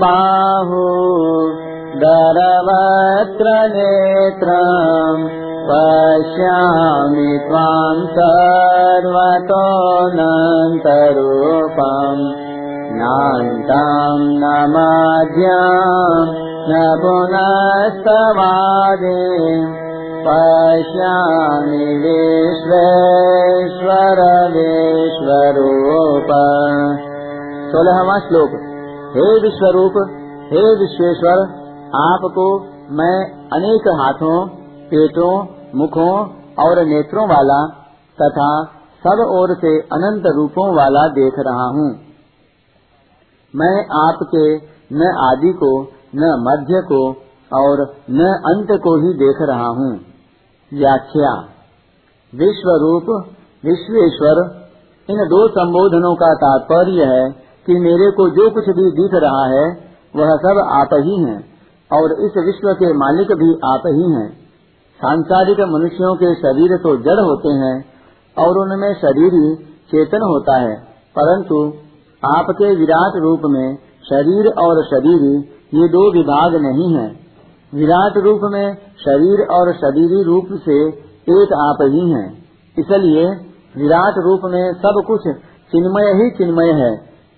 बाहु दरवत्र नेत्रम् पश्यामि त्वाम् सर्वतोऽनन्तरूपम् नान्ताम् न मध्यम् न पुनस्तवादिम् पश्यामि सोलहवा श्लोक। हे विश्वरूप, हे विश्वेश्वर, आपको मैं अनेक हाथों, पेटों, मुखों और नेत्रों वाला तथा सब ओर से अनंत रूपों वाला देख रहा हूँ। मैं आपके, न आदि को, न मध्य को और न अंत को ही देख रहा हूँ। व्याख्या। विश्व रूप विश्वेश्वर, इन दो संबोधनों का तात्पर्य है कि मेरे को जो कुछ भी दिख रहा है, वह सब आप ही हैं, और इस विश्व के मालिक भी आप ही हैं। सांसारिक मनुष्यों के शरीर तो जड़ होते हैं, और उनमें शरीर ही चेतन होता है, परंतु आपके विराट रूप में शरीर और शरीर ये दो विभाग नहीं है। विराट रूप में शरीर और शरीरी रूप से एक आप ही हैं। इसलिए विराट रूप में सब कुछ चिन्मय ही चिन्मय है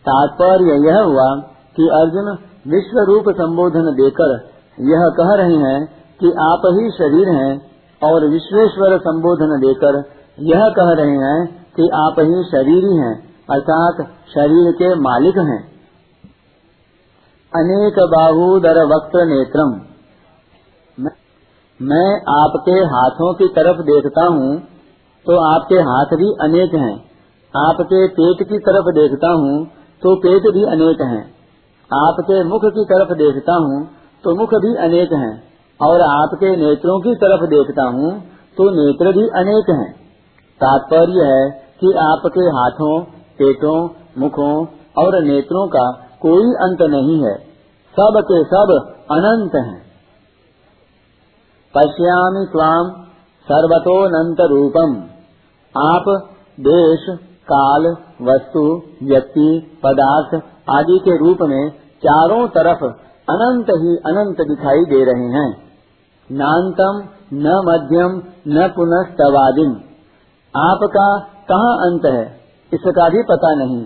तात्पर्य यह हुआ कि अर्जुन विश्व रूप संबोधन देकर यह कह रहे हैं कि आप ही शरीर हैं और विश्वेश्वर संबोधन देकर यह कह रहे हैं कि आप ही शरीर हैं, अर्थात शरीर के मालिक हैं। अनेक बाहूदर वक्त नेत्रम। मैं आपके हाथों की तरफ़ देखता हूँ तो आपके हाथ भी अनेक हैं। आपके पेट की तरफ़ देखता हूँ तो पेट भी अनेक हैं। आपके मुख की तरफ़ देखता हूँ तो मुख भी अनेक हैं। और आपके नेत्रों की तरफ़ देखता हूँ तो नेत्र भी अनेक हैं। तात्पर्य है कि आपके हाथों, पेटों, मुखों और नेत्रों का कोई अंत नहीं है। सब के सब अनंत हैं। पश्यामि स्वाम सर्वतोनंत रूपम आप देश, काल वस्तु, व्यक्ति, पदार्थ आदि के रूप में चारों तरफ़ अनंत ही अनंत दिखाई दे रहे हैं। नान्तम न मध्यम, न पुनस्तवादिम आपका कहाँ अंत है? इसका भी पता नहीं।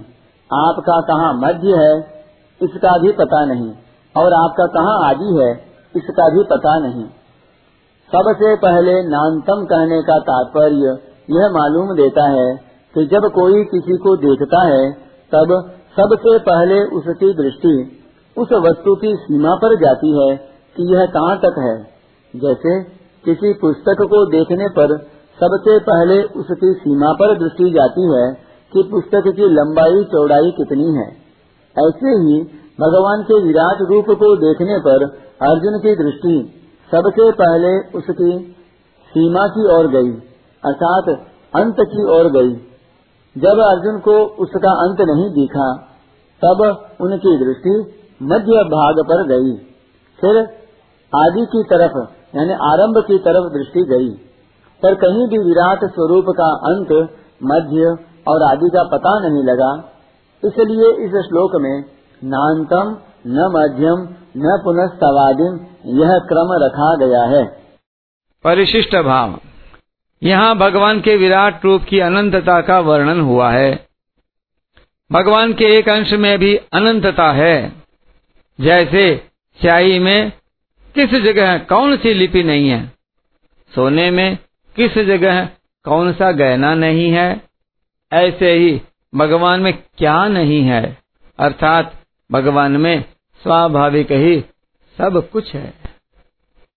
आपका कहाँ मध्य है? इसका भी पता नहीं। और आपका कहाँ आदि है? इसका भी पता नहीं। सबसे पहले नान्तम कहने का तात्पर्य यह मालूम देता है कि जब कोई किसी को देखता है, तब सबसे पहले उसकी दृष्टि उस वस्तु की सीमा पर जाती है कि यह कहाँ तक है। जैसे किसी पुस्तक को देखने पर सबसे पहले उसकी सीमा पर दृष्टि जाती है कि पुस्तक की लंबाई, चौड़ाई कितनी है। ऐसे ही भगवान के विराट रूप को देखने पर अर्जुन की दृष्टि सबसे पहले उसकी सीमा की ओर गई, अर्थात अंत की ओर गई। जब अर्जुन को उसका अंत नहीं दिखा, तब उनकी दृष्टि मध्य भाग पर गई। फिर आदि की तरफ़, यानी आरंभ की तरफ़ दृष्टि गई। पर कहीं भी विराट स्वरूप का अंत मध्य और आदि का पता नहीं लगा। इसलिए इस श्लोक में नान्तम, न मध्यम, न पुनस्तवादिम, यह क्रम रखा गया है। परिशिष्ट भाव। यहाँ भगवान के विराट रूप की अनंतता का वर्णन हुआ है। भगवान के एक अंश में भी अनंतता है। जैसे स्याही में किस जगह कौन सी लिपि नहीं है? सोने में किस जगह कौन सा गहना नहीं है? ऐसे ही भगवान में क्या नहीं है? अर्थात भगवान में स्वाभाविक ही सब कुछ है।